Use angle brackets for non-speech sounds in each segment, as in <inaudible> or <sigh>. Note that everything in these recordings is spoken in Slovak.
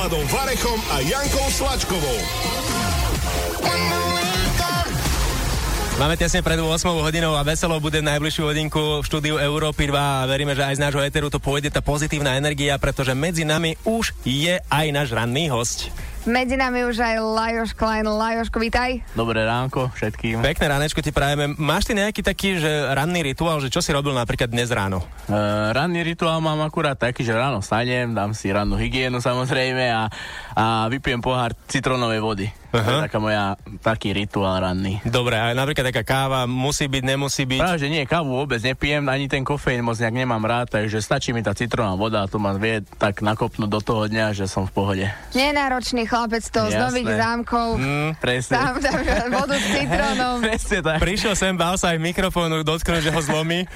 Vladom Varechom a Jankou Slačkovou. Máme tesne pred 8 hodinou a veselo bude najbližšiu hodinku v štúdiu Európy 2 a veríme, že aj z nášho eteru to pôjde tá pozitívna energia, pretože medzi nami už je aj náš ranný host. Medzi nami už aj Lajoš Klein. Lajoško, vítaj. Dobré ránko všetkým. Pekné ránečko ti prajeme. Máš ty nejaký taký, že ranný rituál, že čo si robil napríklad dnes ráno? Uh, ranný rituál mám akurát taký, že ráno stanem, dám si rannú hygienu samozrejme a, a vypijem pohár citrónovej vody. Uh-huh. To je taká moja, taký rituál ranný. Dobre, a napríklad taká káva musí byť, nemusí byť? Práve, že nie, kávu vôbec nepijem, ani ten kofeín moc nejak nemám rád, takže stačí mi tá citrónová voda a to ma vie tak nakopnúť do toho dňa, že som v pohode. Nenáročný chlapec to z nových zámkov. Mm, presne. Tam, tam vodu s citrónom. <laughs> presne tak. Prišiel sem, bál sa aj mikrofónu dotknúť, že ho zlomí.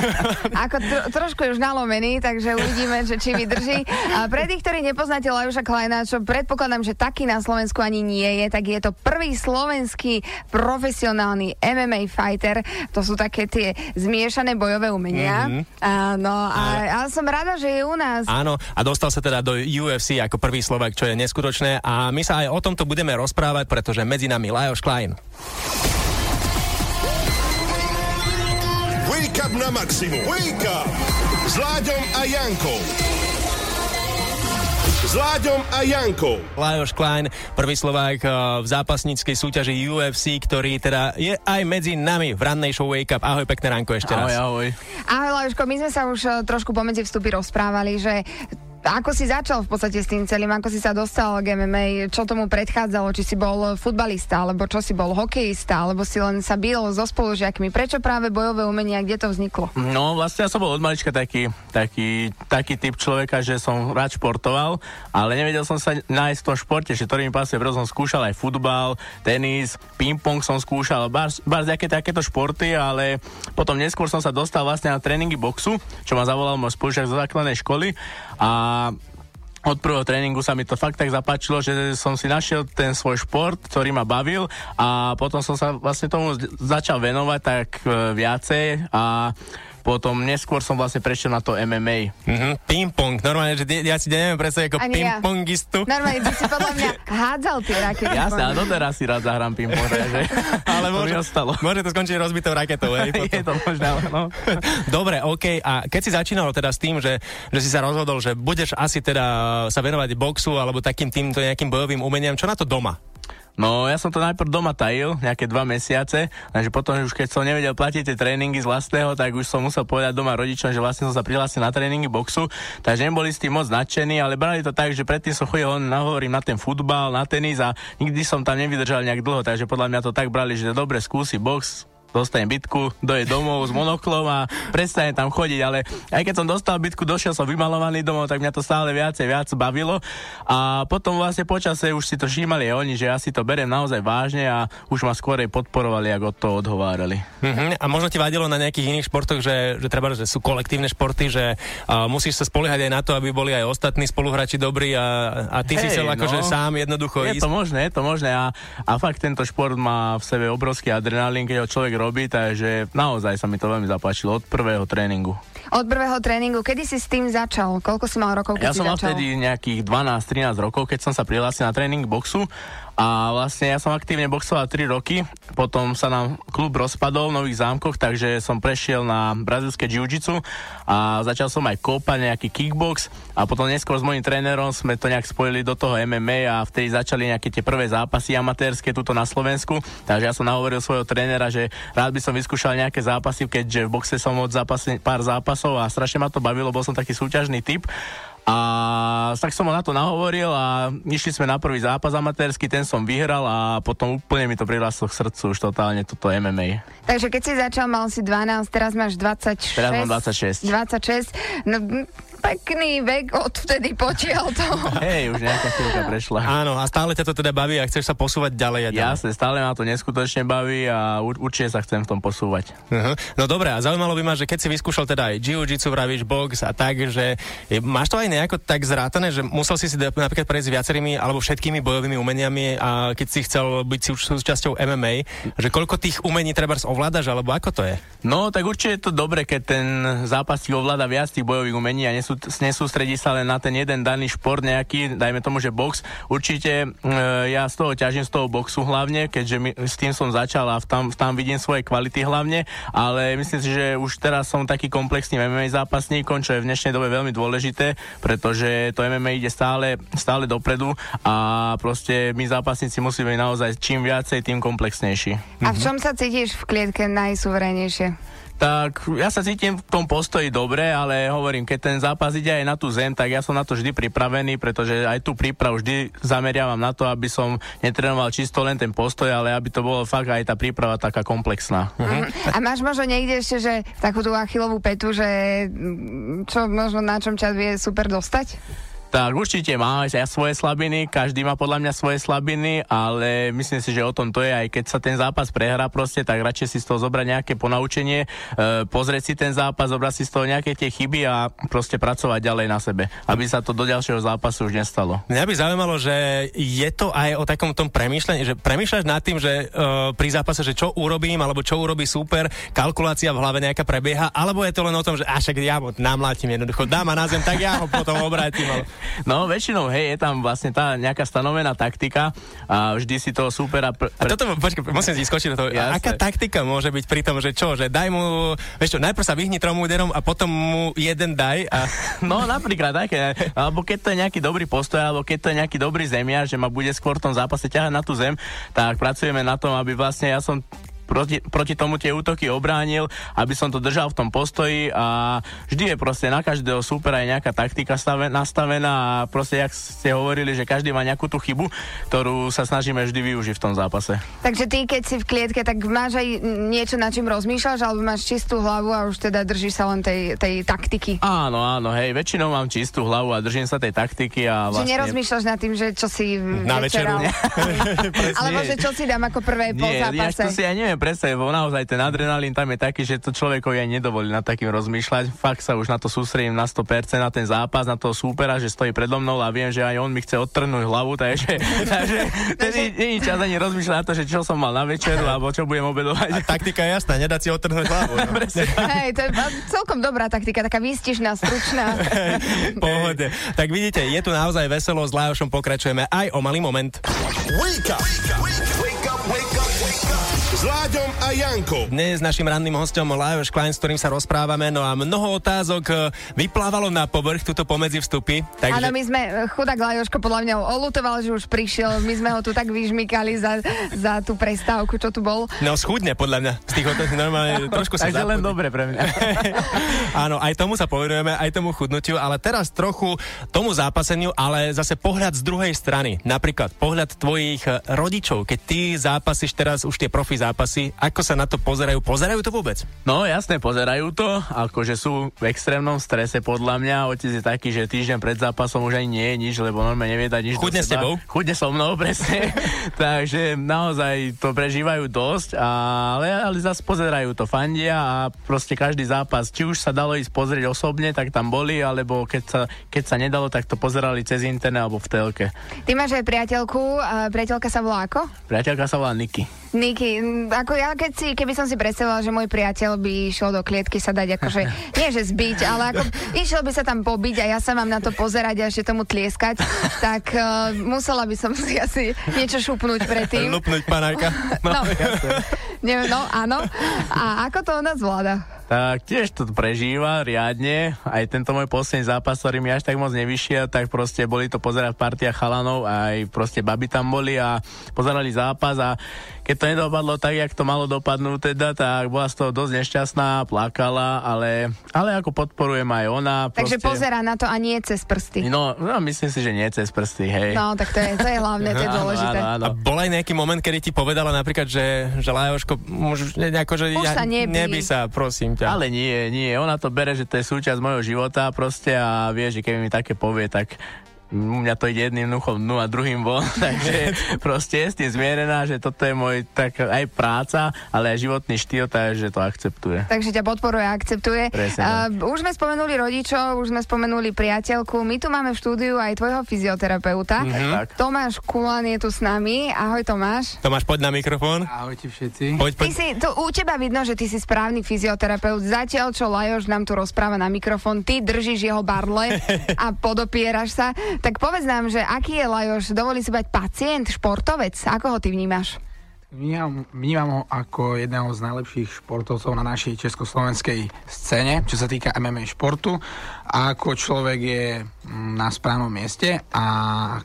<laughs> Ako tro, trošku už nalomený, takže uvidíme, že či vydrží. A pre tých, ktorí nepoznáte Lajuša Kleina, čo predpokladám, že taký na Slovensku ani nie je, tak je to prvý slovenský profesionálny MMA fighter. To sú také tie zmiešané bojové umenia. Mm-hmm. Áno, a, a som rada, že je u nás. Áno, a dostal sa teda do UFC ako prvý Slovak, čo je neskutočné. A my sa aj o tomto budeme rozprávať, pretože medzi nami Lajos Klein. Wake up na maximum. Wake up! S Láďom a Jankou. S Láďom a Jankou. Lajos Klein, prvý Slovák eh, v zápasníckej súťaži UFC, ktorý teda je aj medzi nami v rannej show Wake Up. Ahoj, pekné ránko ešte ahoj, raz. Ahoj, Ahoj, Lajuško, my sme sa už eh, trošku pomedzi vstupy rozprávali, že ako si začal v podstate s tým celým, ako si sa dostal k MMA, čo tomu predchádzalo, či si bol futbalista, alebo čo si bol? Hokejista, alebo si len sa bil so spolužiakmi. Prečo práve bojové umenie? A kde to vzniklo? No vlastne ja som bol od malička taký, taký, taký typ človeka, že som rád športoval, ale nevedel som sa nájsť v tom športe, že ktorým páse brzo som skúšal aj futbal, tenis, ping-pong som skúšal, bars, bars nejaké takéto športy, ale potom neskôr som sa dostal vlastne na tréningy boxu, čo ma zavolal môj spolužiak zo základnej školy a od prvého tréningu sa mi to fakt tak zapáčilo, že som si našiel ten svoj šport, ktorý ma bavil a potom som sa vlastne tomu začal venovať tak e, viacej a potom neskôr som vlastne prešiel na to MMA. Mm-hmm. Ping-pong, normálne, že ja si neviem predstaviť ako Ani ja. ping-pongistu. Normálne by si podľa mňa <laughs> hádzal tie rakety. Jasne, a doteraz si rád zahrám ping-pong, takže <laughs> Ale to môže, ostalo. môže to skončiť rozbitou raketou, hej? <laughs> potom. Je to možné, no. Dobre, OK. A keď si začínal teda s tým, že, že si sa rozhodol, že budeš asi teda sa venovať boxu alebo takým týmto nejakým bojovým umeniam, čo na to doma? No, ja som to najprv doma tajil, nejaké dva mesiace, takže potom už keď som nevedel platiť tie tréningy z vlastného, tak už som musel povedať doma rodičom, že vlastne som sa prihlásil na tréningy boxu, takže neboli s tým moc nadšení, ale brali to tak, že predtým som chodil len nahovorím na ten futbal, na tenis a nikdy som tam nevydržal nejak dlho, takže podľa mňa to tak brali, že dobre skúsi box, dostane bitku, doje domov s monoklom a prestane tam chodiť, ale aj keď som dostal bitku, došiel som vymalovaný domov, tak mňa to stále viacej viac bavilo a potom vlastne počase už si to všímali oni, že ja si to berem naozaj vážne a už ma skorej podporovali, ako to odhovárali. Uh-huh. A možno ti vadilo na nejakých iných športoch, že, že treba, že sú kolektívne športy, že uh, musíš sa spoliehať aj na to, aby boli aj ostatní spoluhráči dobrí a, a ty hey, si chcel akože no. sám jednoducho je ísť. to možné, je to možné a, a fakt tento šport má v sebe obrovský adrenalín, keď ho človek robí, takže naozaj sa mi to veľmi zapáčilo od prvého tréningu. Od prvého tréningu, kedy si s tým začal? Koľko si mal rokov, keď Ja som mal začal? vtedy nejakých 12-13 rokov, keď som sa prihlásil na tréning boxu a vlastne ja som aktívne boxoval 3 roky, potom sa nám klub rozpadol v Nových zámkoch, takže som prešiel na brazilské jiu-jitsu a začal som aj kópať nejaký kickbox a potom neskôr s mojím trénerom sme to nejak spojili do toho MMA a vtedy začali nejaké tie prvé zápasy amatérske tuto na Slovensku, takže ja som nahovoril svojho trénera, že rád by som vyskúšal nejaké zápasy, keďže v boxe som od zápasy, pár zápasov a strašne ma to bavilo, bol som taký súťažný typ a tak som ho na to nahovoril a išli sme na prvý zápas amatérsky, ten som vyhral a potom úplne mi to prirastlo k srdcu už totálne toto MMA. Takže keď si začal, mal si 12, teraz máš 26. Teraz mám 26. 26. No, pekný vek odvtedy potiaľ to. Hej, už nejaká chvíľka prešla. Áno, a stále ťa to teda baví a chceš sa posúvať ďalej a ďalej. Jasne, stále ma to neskutočne baví a ur- určite sa chcem v tom posúvať. Uh-huh. No dobre, a zaujímalo by ma, že keď si vyskúšal teda aj jiu-jitsu, vravíš box a tak, že je, máš to aj nejako tak zrátané, že musel si si napríklad prejsť viacerými alebo všetkými bojovými umeniami a keď si chcel byť si už súčasťou MMA, že koľko tých umení treba ovládaš, alebo ako to je? No, tak určite je to dobre, keď ten zápas si ovláda viac tých bojových umení a nie sú nesú, nesústredí sa len na ten jeden daný šport nejaký, dajme tomu, že box. Určite e, ja z toho ťažím z toho boxu hlavne, keďže my, s tým som začal a tam, tam vidím svoje kvality hlavne, ale myslím si, že už teraz som taký komplexný MMA zápasníkom, čo je v dnešnej dobe veľmi dôležité, pretože to MMA ide stále, stále dopredu a proste my zápasníci musíme byť naozaj čím viacej, tým komplexnejší. A v čom sa cítiš v klietke najsuverénejšie? Tak ja sa cítim v tom postoji dobre, ale hovorím, keď ten zápas ide aj na tú zem, tak ja som na to vždy pripravený, pretože aj tú prípravu vždy zameriavam na to, aby som netrénoval čisto len ten postoj, ale aby to bolo fakt aj tá príprava taká komplexná. Uh-huh. A máš možno niekde ešte, že takú tú achilovú petu, že mm, čo možno na čom ťa vie super dostať? Tak určite má aj svoje slabiny, každý má podľa mňa svoje slabiny, ale myslím si, že o tom to je, aj keď sa ten zápas prehrá proste, tak radšej si z toho zobrať nejaké ponaučenie, e, pozrieť si ten zápas, zobrať si z toho nejaké tie chyby a proste pracovať ďalej na sebe, aby sa to do ďalšieho zápasu už nestalo. Mňa by zaujímalo, že je to aj o takom tom premýšľaní, že premýšľaš nad tým, že e, pri zápase, že čo urobím, alebo čo urobí super, kalkulácia v hlave nejaká prebieha, alebo je to len o tom, že až ja namlátim jednoducho, dám a na zem, tak ja ho potom obrátim. Ale... No, väčšinou, hej, je tam vlastne tá nejaká stanovená taktika a vždy si toho supera... Pr- pr- a toto, počkaj, musím si skočiť do toho. Jasne. Aká taktika môže byť pri tom, že čo, že daj mu, vieš čo, najprv sa vyhni trom úderom a potom mu jeden daj a... <laughs> No, napríklad také, alebo keď to je nejaký dobrý postoj, alebo keď to je nejaký dobrý zemiar, že ma bude skôr v tom zápase ťahať na tú zem, tak pracujeme na tom, aby vlastne ja som proti, proti tomu tie útoky obránil, aby som to držal v tom postoji a vždy je proste na každého supera aj nejaká taktika stave, nastavená a proste, jak ste hovorili, že každý má nejakú tú chybu, ktorú sa snažíme vždy využiť v tom zápase. Takže ty, keď si v klietke, tak máš aj niečo, na čím rozmýšľaš, alebo máš čistú hlavu a už teda držíš sa len tej, tej taktiky? Áno, áno, hej, väčšinou mám čistú hlavu a držím sa tej taktiky a vlastne... Že nerozmýšľaš nad tým, že čo si na večeru. <laughs> <laughs> Alebo že čo si dám ako prvé po zápase. Ja to si aj neviem predstaviť, lebo naozaj ten adrenalín tam je taký, že to človekovi aj nedovolí na takým rozmýšľať. Fakt sa už na to sústredím na 100% na ten zápas, na toho súpera, že stojí predo mnou a viem, že aj on mi chce odtrhnúť hlavu, takže, <laughs> takže není čas ani rozmýšľať na to, že čo som mal na večeru alebo čo budem obedovať. A taktika je jasná, nedá si odtrhnúť hlavu. No. <laughs> Hej, to je celkom dobrá taktika, taká výstižná, stručná. <laughs> Pohode. Tak vidíte, je tu naozaj veselo, s Lajošom pokračujeme aj o malý moment. Wake up! Wake up! Wake up! Wake up! S Láďom a Jankou. Dnes našim ranným hostom Lajos Klein, s ktorým sa rozprávame, no a mnoho otázok e, vyplávalo na povrch tuto pomedzi vstupy. Takže... Áno, my sme, e, chudák Lajoško podľa mňa olutoval, že už prišiel, my sme ho tu tak vyžmykali za, za tú prestávku, čo tu bol. No schudne podľa mňa, z tých otázok normálne <laughs> trošku sa Takže len dobre pre mňa. <laughs> Áno, aj tomu sa povenujeme, aj tomu chudnutiu, ale teraz trochu tomu zápaseniu, ale zase pohľad z druhej strany. Napríklad pohľad tvojich e, rodičov, keď ty zápasíš teraz už tie profi zápasy. Ako sa na to pozerajú? Pozerajú to vôbec? No jasne, pozerajú to. Akože sú v extrémnom strese podľa mňa. Otec je taký, že týždeň pred zápasom už ani nie je nič, lebo normálne nevie dať nič Chudne s tebou? Chudne so mnou, <laughs> presne. Takže naozaj to prežívajú dosť, ale, ale zase pozerajú to, fandia a proste každý zápas, či už sa dalo ísť pozrieť osobne, tak tam boli, alebo keď sa, keď sa nedalo, tak to pozerali cez internet alebo v telke. Ty máš aj priateľku, priateľka sa volá ako? Priateľka sa volá Niky. Niky, ako ja keď si, keby som si predstavila, že môj priateľ by išiel do klietky sa dať akože, <laughs> nie že zbiť, ale ako išiel by sa tam pobiť a ja sa mám na to pozerať a ešte tomu tlieskať, <laughs> tak uh, musela by som si asi niečo šupnúť predtým. Lupnúť panáka. No, <laughs> no, neviem, no áno. A ako to ona zvláda? tak tiež to prežíva riadne. Aj tento môj posledný zápas, ktorý mi až tak moc nevyšiel, tak proste boli to pozerať partia chalanov, aj proste baby tam boli a pozerali zápas a keď to nedopadlo tak, jak to malo dopadnúť teda, tak bola z toho dosť nešťastná, plakala, ale, ale ako podporujem aj ona. Takže proste... pozera na to a nie cez prsty. No, no, myslím si, že nie cez prsty, hej. No, tak to je, to je hlavne, to je <laughs> dôležité. Áno, áno, áno. A bol aj nejaký moment, kedy ti povedala napríklad, že, že Lajoško, už nejako, že Už ja, sa nebí. nebí sa, prosím ťa. Ale nie, nie, ona to bere, že to je súčasť mojho života proste a vie, že keby mi také povie, tak mňa to ide jedným uchom dnu a druhým von, <laughs> takže <laughs> proste je s tým zmierená, že toto je môj tak aj práca, ale aj životný štýl, takže to akceptuje. Takže ťa podporuje a akceptuje. Presne, uh, už sme spomenuli rodičov, už sme spomenuli priateľku. My tu máme v štúdiu aj tvojho fyzioterapeuta. Mm-hmm. Tomáš Kulan je tu s nami. Ahoj Tomáš. Tomáš, poď na mikrofón. Ahojte všetci. Poď, Ty poď. si, to u teba vidno, že ty si správny fyzioterapeut. Zatiaľ, čo Lajoš nám tu rozpráva na mikrofón, ty držíš jeho barle <laughs> a podopieraš sa. Tak povedz nám, že aký je Lajoš? Dovolí si bať pacient, športovec? Ako ho ty vnímaš? Vnímam, vnímam ho ako jedného z najlepších športovcov na našej československej scéne, čo sa týka MMA športu. A ako človek je mm, na správnom mieste a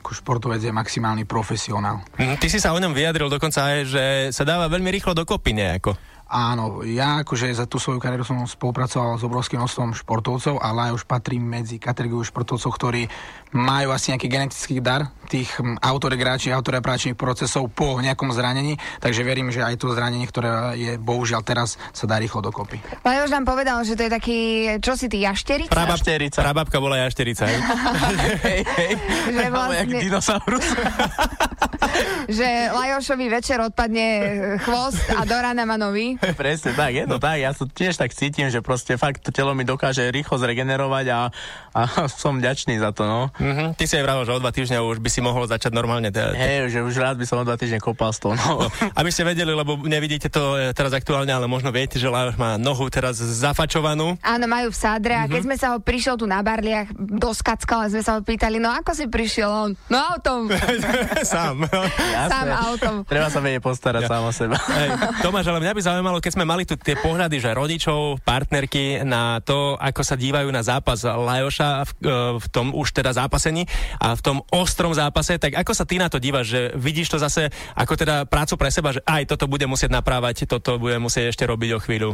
ako športovec je maximálny profesionál. Mhm, Ty si sa o ňom vyjadril dokonca aj, že sa dáva veľmi rýchlo dokopy nejako. Áno, ja akože za tú svoju kariéru som spolupracoval s obrovským množstvom športovcov, ale už patrím medzi kategóriu športovcov, ktorí majú asi nejaký genetický dar tých autoregráčnych, autorepračných procesov po nejakom zranení, takže verím, že aj to zranenie, ktoré je bohužiaľ teraz, sa dá rýchlo dokopy. Lajoš nám povedal, že to je taký, čo si ty, jašterica? Prabab, Jašterica. prababka bola jašterica. hej? hej, <laughs> hej. Že vlastne- dinosaurus. <laughs> že Lajošovi večer odpadne chvost a do rána má nový. <laughs> Presne tak, je to tak. Ja sa tiež tak cítim, že proste fakt to telo mi dokáže rýchlo zregenerovať a, a <laughs> som vďačný za to, no. Mhm, Ty si aj vravel, že o dva týždňa už by si mohol začať normálne. Te, te, Hej, že už rád by som o dva týždne kopal s tou no. aby ste vedeli, lebo nevidíte to e, teraz aktuálne, ale možno viete, že Lajoš má nohu teraz zafačovanú. Áno, majú v sádre a keď sme sa ho prišiel tu na Barliach do Skackala, sme sa ho pýtali, no ako si prišiel on? No autom. <laughs> Sám. Jasné. Sám autom. Treba sa vedieť postarať Ja. sám o seba. Hej, Tomáš, ale mňa by zaujímalo, keď sme mali tu tie pohľady, že rodičov, partnerky na to, ako sa dívajú na zápas Lajoša v, e, v tom už teda zápasení a v tom ostrom zápase, tak ako sa ty na to dívaš, že vidíš to zase ako teda prácu pre seba, že aj toto bude musieť naprávať, toto bude musieť ešte robiť o chvíľu.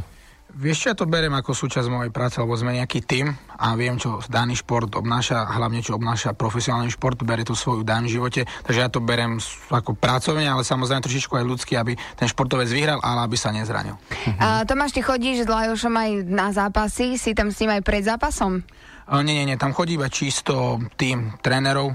Vieš, ja to berem ako súčasť mojej práce, lebo sme nejaký tým a viem, čo daný šport obnáša, hlavne čo obnáša profesionálny šport, berie to svoju daň v živote, takže ja to berem ako pracovne, ale samozrejme trošičku aj ľudský, aby ten športovec vyhral, ale aby sa nezranil. <laughs> A Tomáš, ty chodíš s Lajošom aj na zápasy, si tam s ním aj pred zápasom? O, nie, nie, nie, tam chodí iba čisto tým trénerov,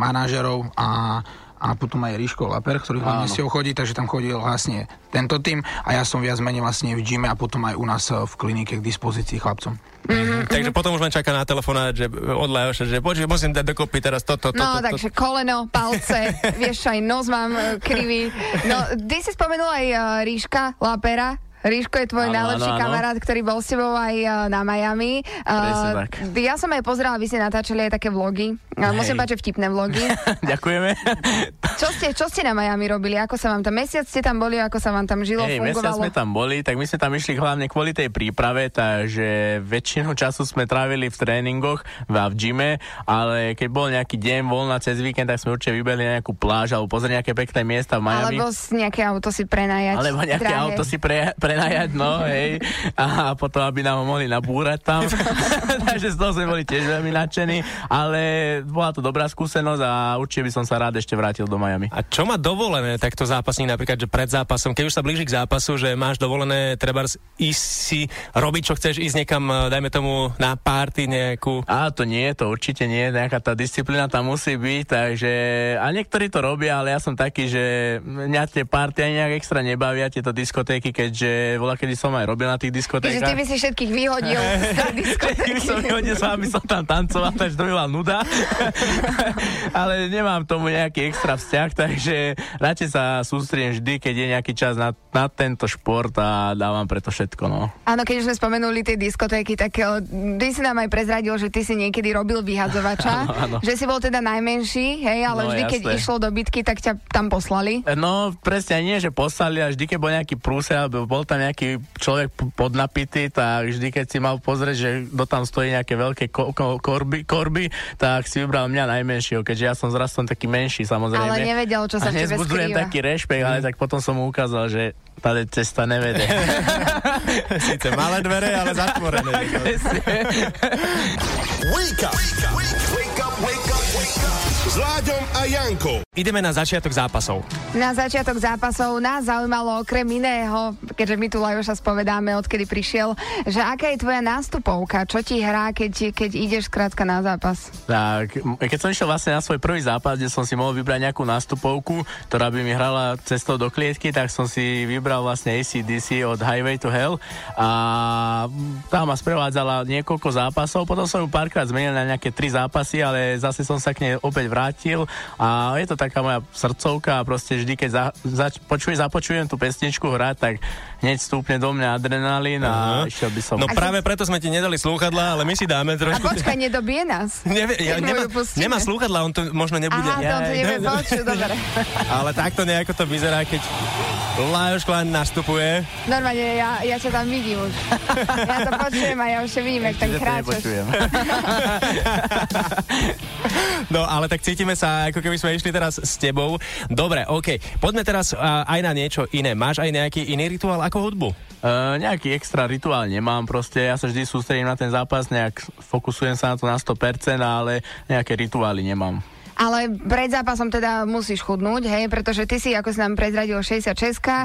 manažerov a, a potom aj Ríško Laper, ktorý hlavne Áno. s ňou chodí, takže tam chodil vlastne tento tým a ja som viac menej vlastne v gyme a potom aj u nás e, v klinike k dispozícii chlapcom. Mm-hmm. Takže potom už len čaká na telefonát, že od Lajoša, že počuj, musím dať dokopy teraz toto, toto, No, toto. takže koleno, palce, <laughs> vieš aj nos mám e, krivý. No, ty si spomenul aj uh, Ríška Lapera. Ríško je tvoj najlepší kamarát, ktorý bol s tebou aj uh, na Miami. Tak. Ja som aj pozerala, vy ste natáčali aj také vlogy. Uh, musím Hej. páčiť vtipné vlogy. <laughs> Ďakujeme. Čo ste, čo ste na Miami robili? Ako sa vám tam mesiac ste tam boli? Ako sa vám tam žilo, Hej, mesiac fungovalo? sme tam boli, tak my sme tam išli hlavne kvôli tej príprave, takže väčšinu času sme trávili v tréningoch a v gyme, ale keď bol nejaký deň voľna cez víkend, tak sme určite vybehli na nejakú pláž alebo pozrieť nejaké pekné miesta v Miami. Alebo nejaké auto si prenajať. Alebo nejaké drahé. auto si pre, prenajať, no, hej. A potom, aby nám ho mohli nabúrať tam. <laughs> Takže z toho sme boli tiež veľmi nadšení. Ale bola to dobrá skúsenosť a určite by som sa rád ešte vrátil do Miami. A čo má dovolené takto zápasník, napríklad, že pred zápasom, keď už sa blíži k zápasu, že máš dovolené treba ísť si robiť, čo chceš, ísť niekam, eh, dajme tomu, na party nejakú. A to nie, to určite nie, nejaká tá disciplína tam musí byť, takže a niektorí to robia, ale ja som taký, že mňa tie party ani nejak extra nebavia, tieto diskotéky, keďže bola, kedy som aj robil na tých Čiže ty diskotékach. by si všetkých vyhodil z tej <laughs> diskotéky. Som vyhodil sa, aby som tam tancoval, takže to by bola nuda. <laughs> Ale nemám tomu nejaký extra vzťah, takže radšej sa sústredím vždy, keď je nejaký čas na, na tento šport a dávam preto všetko, no. Áno, keď už sme spomenuli tie diskotéky, tak eh, ty si nám aj prezradil, že ty si niekedy robil vyhadzovača, <laughs> Áno, áno. že si bol teda najmenší, hej, ale No, vždy, keď jasné. išlo do bitky, tak ťa tam poslali. No, presne, nie, že poslali a vždy, keď bol nejaký prúser, alebo bol tam nejaký človek podnapitý, tak vždy, keď si mal pozrieť, že kto tam stojí nejaké veľké ko- ko- korby, korby, tak si vybral mňa najmenšieho, keďže ja som zrastom taký menší, samozrejme. Ale nevedel, čo sa v tebe skrýva. taký rešpekt, ale tak potom som mu ukázal, že tá cesta nevede. <laughs> Sice malé dvere, ale zatvorené. <laughs> Wake up, wake up, wake up, wake up. S Láďom a Jankou. ideme na začiatok zápasov. Na začiatok zápasov nás zaujímalo okrem iného, keďže my tu Lajoša spovedáme, odkedy prišiel, že aká je tvoja nástupovka, čo ti hrá, keď, keď ideš skrátka na zápas? Tak, keď som išiel vlastne na svoj prvý zápas, kde som si mohol vybrať nejakú nástupovku, ktorá by mi hrala cestou do klietky, tak som si vybral vlastne ACDC od Highway to Hell a tá ma sprevádzala niekoľko zápasov, potom som ju párkrát zmenil na nejaké tri zápasy, ale zase som sa k nej opäť vrátil a je to taká moja srdcovka a proste vždy, keď za, zač, počuj, započujem tú pesničku hrať, tak hneď stúpne do mňa adrenalín a Aha. išiel by som... No A práve preto sme ti nedali slúchadla, ale my si dáme A trošku... počkaj, nedobije nás. <laughs> Nevie, ja, nemá, nemá slúchadla, on to možno nebude. Aha, to on to nevie no, počuť, dobre. Ale takto nejako to vyzerá, keď Lajos Klein nastupuje. Normálne, ja, ja ťa tam vidím už. Ja to počujem a ja už vidím, jak tam to kráčaš. <laughs> No ale tak cítime sa, ako keby sme išli teraz s tebou. Dobre, OK. Poďme teraz uh, aj na niečo iné. Máš aj nejaký iný rituál ako hudbu? Uh, nejaký extra rituál nemám, proste ja sa vždy sústredím na ten zápas, nejak fokusujem sa na to na 100%, ale nejaké rituály nemám. Ale pred zápasom teda musíš chudnúť, hej, pretože ty si, ako si nám prezradil, 66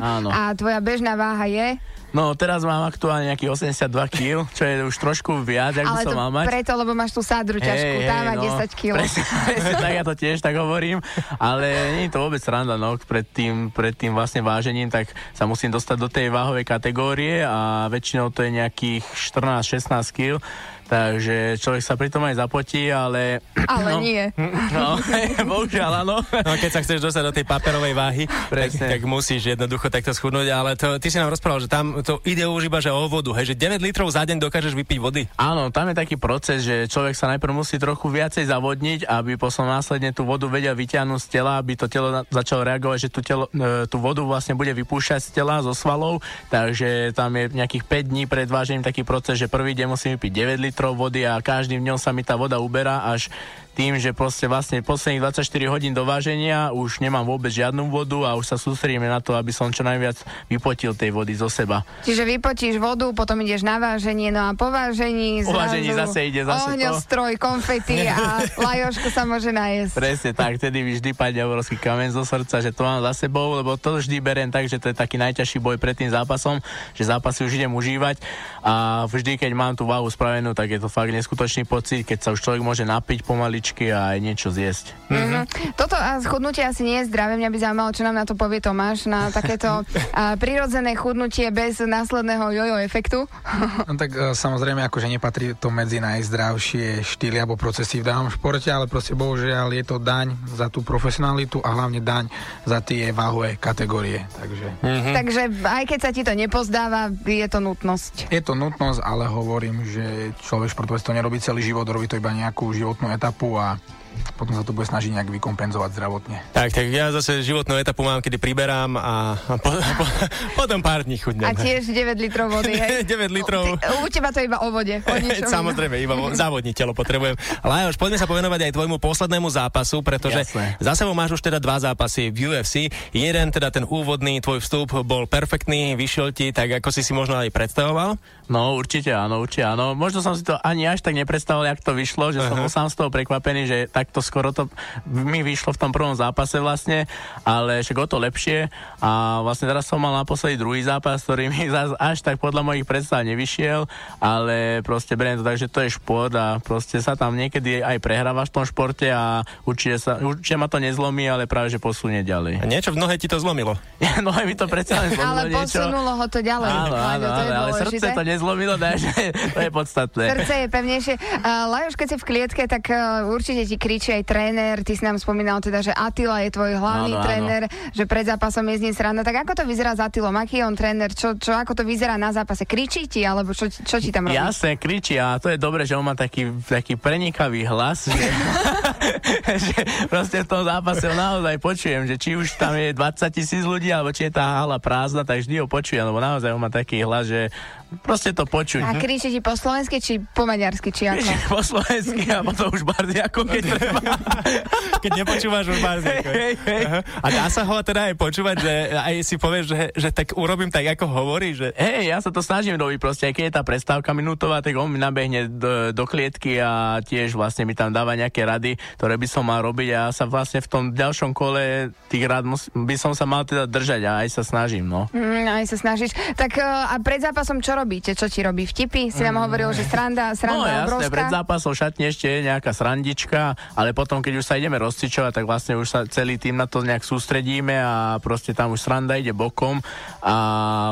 Áno. a tvoja bežná váha je, No teraz mám aktuálne nejakých 82 kg, čo je už trošku viac, ak by som mal mať. preto, lebo máš tú sádru ťažkú, tá má 10 kg. no. Presne, presne tak, ja to tiež tak hovorím, ale nie je to vôbec sranda, no, pred tým, pred tým vlastne vážením, tak sa musím dostať do tej váhovej kategórie a väčšinou to je nejakých 14-16 kg, takže človek sa pri tom aj zapotí, ale... Ale no, nie. <laughs> No, <laughs> bohužiaľ, áno. No keď sa chceš dostať do tej paperovej váhy, tak, Presne. tak musíš jednoducho takto schudnúť, ale to, ty si nám rozprával, že tam to ide už iba že o vodu, hej, že 9 litrov za deň dokážeš vypiť vody. Áno, tam je taký proces, že človek sa najprv musí trochu viacej zavodniť, aby potom následne tú vodu vedel vyťahnuť z tela, aby to telo začalo reagovať, že tú, telo, e, tú vodu vlastne bude vypúšťať z tela, zo svalov, takže tam je nejakých 5 dní pred vážením taký proces, že prvý deň musím vypiť 9 litrov vody a každým dňom sa mi tá voda uberá až tým, že proste vlastne posledných 24 hodín do váženia už nemám vôbec žiadnu vodu a už sa sústredíme na to, aby som čo najviac vypotil tej vody zo seba. Čiže vypotíš vodu, potom ideš na váženie, no a po vážení Po vážení zrazu zase ide zase to. ohňostroj, konfety a <laughs> Lajoško sa môže najesť. Presne tak, vtedy mi vždy padne obrovský kameň zo srdca, že to mám za sebou, lebo to vždy beriem tak, že to je taký najťažší boj pred tým zápasom, že zápasy už idem užívať a vždy, keď mám tú váhu spravenú, tak je to fakt neskutočný pocit, keď sa už človek môže napiť pomaličky a aj niečo zjesť. Mm-hmm. Toto a schudnutie asi nie je zdravé. Mňa by zaujímalo, čo nám na to povie Tomáš, na takéto <laughs> a, prirodzené chudnutie bez následného jojo efektu. <laughs> No tak e, samozrejme, akože nepatrí to medzi najzdravšie štýly alebo procesy v danom športe, ale proste bohužiaľ je to daň za tú profesionalitu a hlavne daň za tie váhové kategórie. Takže Mm. Takže aj keď sa ti to nepozdáva, je to nutnosť. je to nutnosť, ale hovorím, že človek športovec to nerobí celý život, robí to iba nejakú životnú etapu a potom sa to bude snažiť nejak vykompenzovať zdravotne. Tak, tak ja zase životnú etapu mám, kedy priberám a, a po, po, <laughs> potom pár dní chudnem. A tiež 9 litrov vody, <laughs> hej? 9 litrov. Ty, u teba to iba o vode, o. <laughs> Samozrejme, iba vo- závodní telo potrebujem. Lajoš, poďme sa povenovať aj tvojmu poslednému zápasu, pretože Jasné. za sebou máš už teda dva zápasy v UFC. Jeden, teda ten úvodný tvoj vstup bol perfektný, vyšiel ti tak, ako si si možno aj predstavoval. No určite áno, určite áno. Možno som si to ani až tak nepredstavoval, jak to vyšlo, že som Aha. bol sám z toho prekvapený, že takto skoro to mi vyšlo v tom prvom zápase vlastne, ale však o to lepšie a vlastne teraz som mal naposledy druhý zápas, ktorý mi zas až tak podľa mojich predstav nevyšiel, ale proste beriem to tak, že to je šport a proste sa tam niekedy aj prehrávaš v tom športe a určite, sa, určite ma to nezlomí, ale práve že posunie ďalej. A niečo v nohe ti to zlomilo. <laughs> No aj mi to predsa len <laughs> zlomilo Ale niečo. posunulo ho to ďalej. Áno, áno, áno, ale srdce to nezlomilo, takže <laughs> to je podstatné. Srdce je pevnejšie. Uh, Lajoš, keď si v klietke, tak uh, určite ti kričí aj tréner. Ty si nám spomínal teda, že Atila je tvoj hlavný Áno, áno. tréner, že pred zápasom je z nej sranda. Tak ako to vyzerá s Atilom? Aký je on tréner? Čo, čo, ako to vyzerá na zápase? Kričí ti? Alebo čo, čo ti tam robí? Jasne, kričí a to je dobré, že on má taký, taký prenikavý hlas, že, <laughs> že proste v tom zápase ho naozaj počujem, že či už tam je 20 tisíc ľudí, alebo či je tá hala prázdna, tak vždy ho počujem, lebo naozaj on má taký hlas, že proste to počuť. A kričí ti po slovensky, či po maďarsky, či ako? po slovensky a potom už bardiako, keď treba. <laughs> Keď nepočúvaš už Barziako. Hej, hej. Aha. A dá sa ho teda aj počúvať, že aj si povieš, že, že tak urobím tak, ako hovorí, že... Hej, ja sa to snažím robiť proste, aj keď je tá prestávka minútová, tak on mi nabehne do, do klietky a tiež vlastne mi tam dáva nejaké rady, ktoré by som mal robiť a ja sa vlastne v tom ďalšom kole tých rád mus, by som sa mal teda držať a aj sa snažím, no. Mm, aj sa snažíš. Tak e, a pred zápasom čo robíte? Čo ti robí vtipy? Si nám hovoril, že sranda, No sranda jasne, obrovská. pred zápasom v šatni ešte je nejaká srandička, ale potom, keď už sa ideme rozcvičovať, tak vlastne už sa celý tým na to nejak sústredíme a proste tam už sranda ide bokom a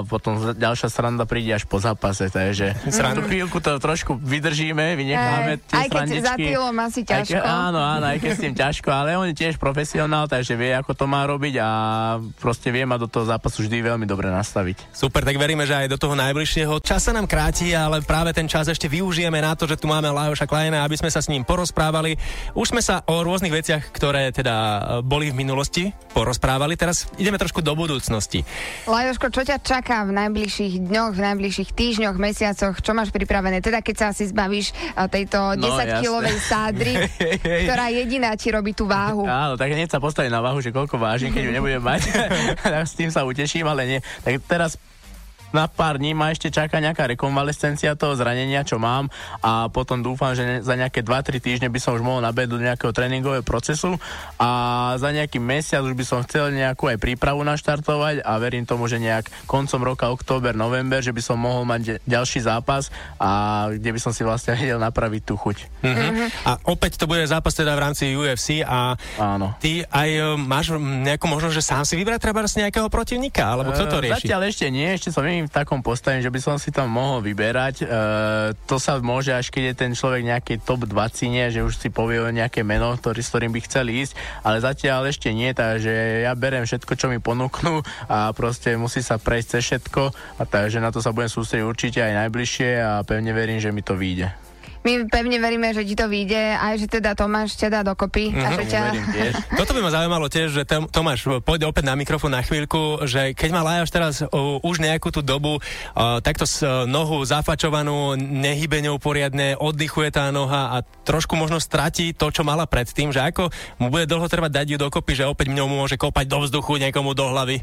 potom ďalšia sranda príde až po zápase, takže na tú chvíľku to trošku vydržíme, vynecháme tie aj keď srandičky. za týlom asi Aj ke- ťažko. áno, áno, aj keď s tým ťažko, ale on je tiež profesionál, takže vie, ako to má robiť a proste vie ma do toho zápasu vždy veľmi dobre nastaviť. Super, tak veríme, že aj do toho najbližšieho. Čas sa nám kráti, ale práve ten čas ešte využijeme na to, že tu máme Lajoša Klajna, aby sme sa s ním porozprávali. Už sme sa o rôznych veciach, ktoré teda e, boli v minulosti, porozprávali. Teraz ideme trošku do budúcnosti. Lajoško, čo ťa čaká v najbližších dňoch, v najbližších týždňoch, mesiacoch? Čo máš pripravené? Teda keď sa asi zbavíš e, tejto No, 10-kilovej jasné. sádry, <laughs> ktorá jediná ti robí tú váhu. Áno, tak hneď sa postaviť na váhu, že koľko vážim, keď ju nebudem mať. <laughs> <laughs> Tak s tým sa uteším, ale nie. Tak teraz na pár dní ma ešte čaká nejaká rekonvalescencia toho zranenia, čo mám a potom dúfam, že ne- za nejaké 2-3 týždne by som už mohol nabeť do nejakého tréningového procesu a za nejaký mesiac už by som chcel nejakú aj prípravu naštartovať a verím tomu, že nejak koncom roka, október, november, že by som mohol mať de- ďalší zápas a kde by som si vlastne vedel napraviť tú chuť. Mhm. A opäť to bude zápas teda v rámci UFC a Áno. ty aj e, máš nejakú možnosť, že sám si vybrať treba z nejakého protivníka, alebo kto to rieši? Zatiaľ ešte nie, ešte som v takom postavení, že by som si tam mohol vyberať. E, to sa môže až keď je ten človek nejaký top 20, že už si povie nejaké meno, ktorý, s ktorým by chcel ísť, ale zatiaľ ešte nie, takže ja berem všetko, čo mi ponúknú a proste musí sa prejsť cez všetko a takže na to sa budem sústrediť určite aj najbližšie a pevne verím, že mi to vyjde. My pevne veríme, že ti to vyjde, aj že teda Tomáš ťa dá dokopy. A že ťa... <laughs> Toto by ma zaujímalo tiež, že Tom- Tomáš, pôjde opäť na mikrofón na chvíľku, že keď má Lajoš teraz o, už nejakú tú dobu o, takto s o, nohu zafačovanú, nehybe ňou poriadne, oddychuje tá noha a trošku možno stratí to, čo mala predtým, že ako mu bude dlho trvať dať ju dokopy, že opäť ňou môže kopať do vzduchu niekomu do hlavy.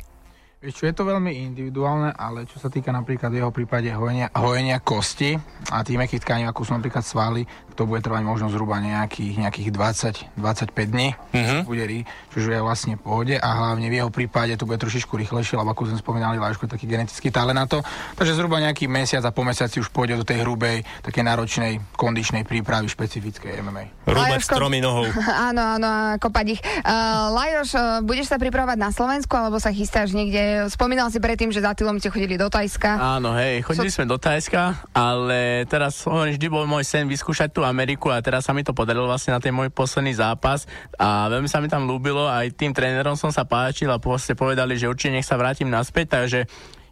Vieš čo, je to veľmi individuálne, ale čo sa týka napríklad jeho prípade hojenia, hojenia kosti a mekých tkaní, ako sú napríklad svaly, to bude trvať možno zhruba nejakých, nejakých 20-25 dní, Mhm. bude rí, čo je vlastne v pohode a hlavne v jeho prípade to bude trošičku rýchlejšie, lebo ako sme spomínali, Láško je taký genetický talent na to, takže zhruba nejaký mesiac a po mesiaci už pôjde do tej hrubej, takej náročnej kondičnej prípravy špecifickej MMA. Rúbať stromy nohou. <laughs> Áno, áno, kopať ich. Uh, Lajoš, uh, budeš sa pripravovať na Slovensku, alebo sa chystáš niekde? Spomínal si predtým, že za Tylom ste chodili do Tajska. Áno, hej, chodili sme do Tajska, ale teraz hovorím, vždy bol môj sen vyskúšať tú Ameriku a teraz sa mi to podarilo vlastne na ten môj posledný zápas. A veľmi sa mi tam ľúbilo, aj tým trénerom som sa páčil a proste povedali, že určite nech sa vrátim naspäť, takže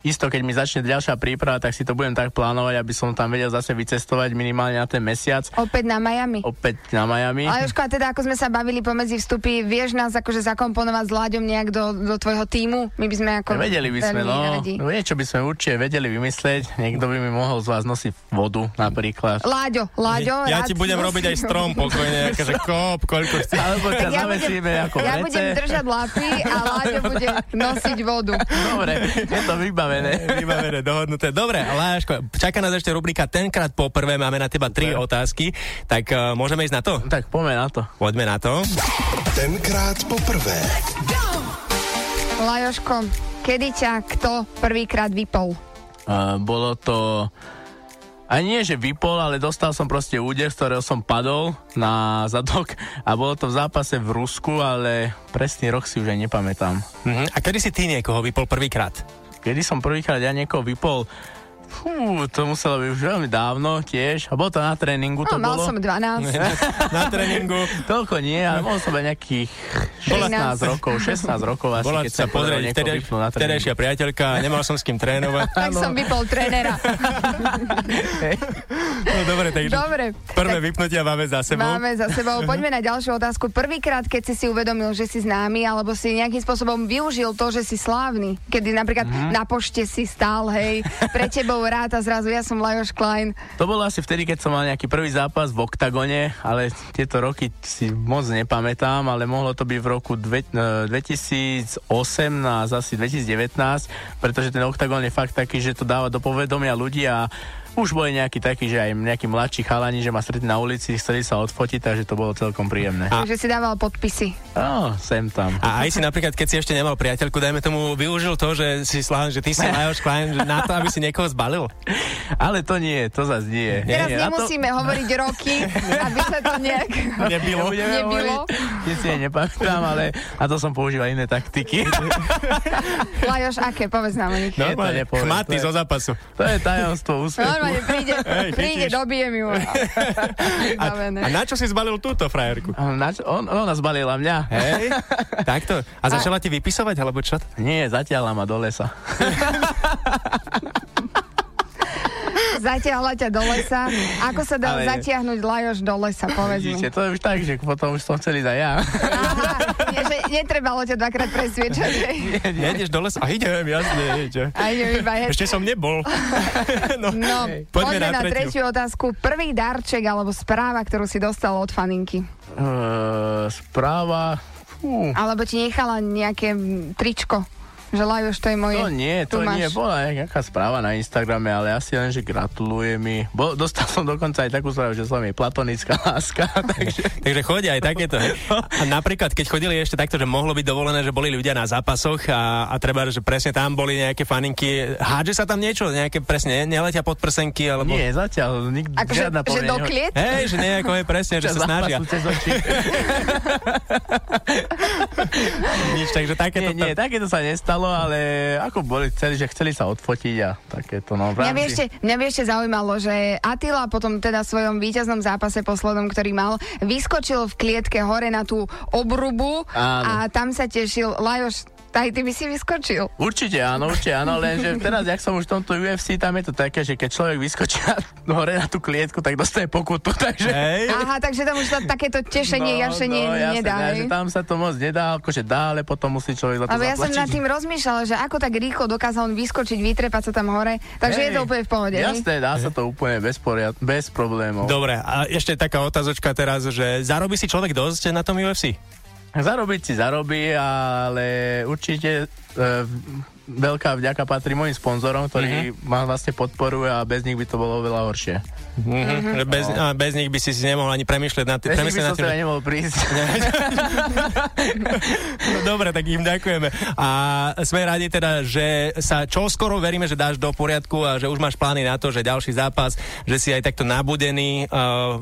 isto, keď mi začne ďalšia príprava, tak si to budem tak plánovať, aby som tam vedel zase vycestovať minimálne na ten mesiac, Opäť na Miami. opäť na Miami. Lajoško, a teda ako sme sa bavili pomedzi vstupy, vieš nás akože zakomponovať s Láďom nejak do, do tvojho týmu? My by sme ako... Vedeli by sme, no. radi. no. Niečo by sme určite vedeli vymyslieť. Niekto by mi mohol z vás nosiť vodu napríklad. Láďo, Láďo. Ja rád ti budem robiť aj strom pokojne, akože kop, koľko chci. Alebo ťa ja budem, ako ja budem držať lapy a Láďo bude nosiť vodu. Dobre, je to vybavené. Vybavené, <laughs> dohodnuté. Dobre, Láško, čaká nás ešte rubrika Tenkrát poprvé, máme na teba tri otázky, tak uh, môžeme ísť na to? Tak poďme na to. Poďme na to. Tenkrát poprvé. Lajoško, kedy ťa kto prvýkrát vypol? Uh, bolo to... A nie, že vypol, ale dostal som proste úder, z ktorého som padol na zadok a bolo to v zápase v Rusku, ale presný rok si už aj nepamätám. Mhm. A kedy si ty niekoho vypol prvýkrát? Kedy som prvýkrát ja niekoho vypol, Fú, to muselo byť už veľmi dávno tiež. A bolo to na tréningu, to No, mal bolo. som 12. Na tréningu. <laughs> Toľko nie, ale mohol som nejakých 16 rokov, 16 rokov asi, Bola keď sa pozrieť vtedy, na vtedajšia priateľka, nemal som s kým trénovať. <laughs> Tak som vypol trénera. <laughs> No dobre, takže Dobre. prvé tak vypnutia máme za sebou. Máme za sebou. Poďme na ďalšiu otázku. Prvýkrát, keď si si uvedomil, že si známy, alebo si nejakým spôsobom využil to, že si slávny. Kedy napríklad Mhm. na pošte si stál, hej, pre tebou tebou ráta zrazu, ja som Lajoš Klein. To bolo asi vtedy, keď som mal nejaký prvý zápas v oktagone, ale tieto roky si moc nepamätám, ale mohlo to byť v roku dve, e, 2018, asi 2019, pretože ten oktagon je fakt taký, že to dáva do povedomia ľudí a už boli nejakí takí, že aj nejakí mladší chalani, že ma stretli na ulici, chceli sa odfotiť, takže to bolo celkom príjemné. A... Takže si dával podpisy. No, sem tam. A aj si napríklad, keď si ešte nemal priateľku, dajme tomu, využil to, že si slávim, že ty si <laughs> Lajos Klein, že na to, aby si niekoho zbalil? Ale to nie, to zase nie. Teraz nie, nemusíme to... <laughs> hovoriť roky, aby sa to nejak nebilo. nebilo. Nie si jej nepamätám, ale na to som používal iné taktiky. <laughs> Lajoš, aké? Povedz nám o nich. Normálne, chmatný zo zápasu. To je tajomstvo úspechu normálne príde, hey, príde dobije mi a, a na čo si zbalil túto frajerku? Na čo, on, ona zbalila mňa. Hej, <laughs> takto. A začala ti vypisovať, alebo čo? Nie, zatiaľ ma do lesa. <laughs> Zatiahla ťa do lesa. Ako sa dá Ale... zatiahnuť Lajoš do lesa, povedz Vidíte, to je už tak, že potom už som chcel ísť aj ja. Aha, nie, že netrebalo ťa dvakrát presviečať. Nie, nie. Ideš do lesa? A idem, jasne, ide. A idem iba Ešte som nebol. <laughs> no, no poďme, poďme na, na tretiu. tretiu otázku. Prvý darček alebo správa, ktorú si dostal od faninky? Uh, správa... Fú. Alebo ti nechala nejaké tričko? Že Lajoš, to je moje. To nie, to máš... nie, bola nejaká správa na Instagrame, ale asi len, že gratuluje mi. Bo, dostal som dokonca aj takú správu, že som jej platonická <laughs> láska. takže... <laughs> takže chodia aj takéto. A napríklad, keď chodili ešte takto, že mohlo byť dovolené, že boli ľudia na zápasoch a, a treba, že presne tam boli nejaké faninky. Hádže sa tam niečo, nejaké presne, neletia pod prsenky, alebo... Nie, zatiaľ, nik, Ako, žiadna že, že do kliet? Hej, že nejako je presne, že sa snažia. <laughs> Nič, takže takéto... Nie, nie, takéto sa nestalo stalo, ale ako boli chceli, že chceli sa odfotiť a takéto. No, mňa, by ešte, mňa by ešte zaujímalo, že Attila potom teda v svojom víťaznom zápase poslednom, ktorý mal, vyskočil v klietke hore na tú obrubu Áno. a tam sa tešil Lajoš aj ty by si vyskočil. Určite áno, určite áno, lenže teraz, jak som už v tomto UFC, tam je to také, že keď človek vyskočí <laughs> hore na tú klietku, tak dostane pokutu, <laughs> takže... Hej. Aha, takže tam už to, takéto tešenie, no, jašenie no, jasne, nedá. Ne, že tam sa to moc nedá, akože dá, ale potom musí človek za to Ale ja som nad tým rozmýšľala, že ako tak rýchlo dokázal on vyskočiť, vytrepať sa tam hore, takže Hej. je to úplne v pohode. Jasné, dá sa to úplne bez, poriad, bez problémov. Dobre, a ešte taká otázočka teraz, že zarobí si človek dosť na tom UFC? Zarobiť si zarobí, ale určite e, veľká vďaka patrí mojim sponzorom, ktorí mm-hmm. ma vlastne podporujú a bez nich by to bolo oveľa horšie. Mm-hmm. Bez, no. bez nich by si si nemohol ani premyšľať na tým. Bez nich by som teda nemohol prísť. <laughs> no, dobre, tak im ďakujeme. A sme radi teda, že sa čo skoro veríme, že dáš do poriadku a že už máš plány na to, že ďalší zápas, že si aj takto nabudený uh,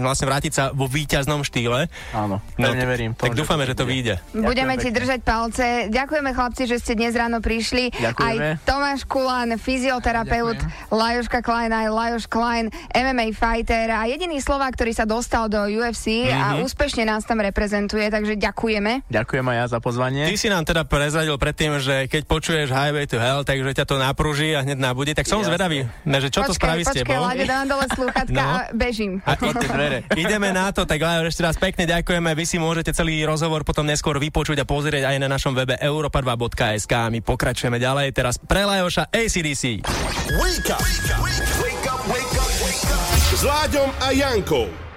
vlastne vrátiť sa vo víťaznom štýle. Áno, no, neverím. Tak dúfame, že to vyjde. Budeme ti držať palce. Ďakujeme chlapci, že ste dnes ráno prišli. Ďakujeme. Aj Tomáš Kulán, fyzioterapeut, Lajoška Klein, aj Lajoš Klein MMA fighter a jediný Slovák, ktorý sa dostal do UFC mm-hmm. a mhm. úspešne nás tam reprezentuje, takže ďakujeme. Ďakujem aj ja za pozvanie. Ty si nám teda prezradil predtým, že keď počuješ Highway to Hell, takže ťa to napruží a hneď nabude, tak som Jasne. zvedavý, že čo počkej, to spraví počkej, s tebou. Počkej, dám dole slúchatka no. a bežím. A ide, ideme na to, tak Lajo, ešte raz pekne ďakujeme. Vy si môžete celý rozhovor potom neskôr vypočuť a pozrieť aj na našom webe europa2.sk. My pokračujeme ďalej. Teraz pre Lajoša ACDC. Wake up, wake up, wake up. S Láďom a Jankou.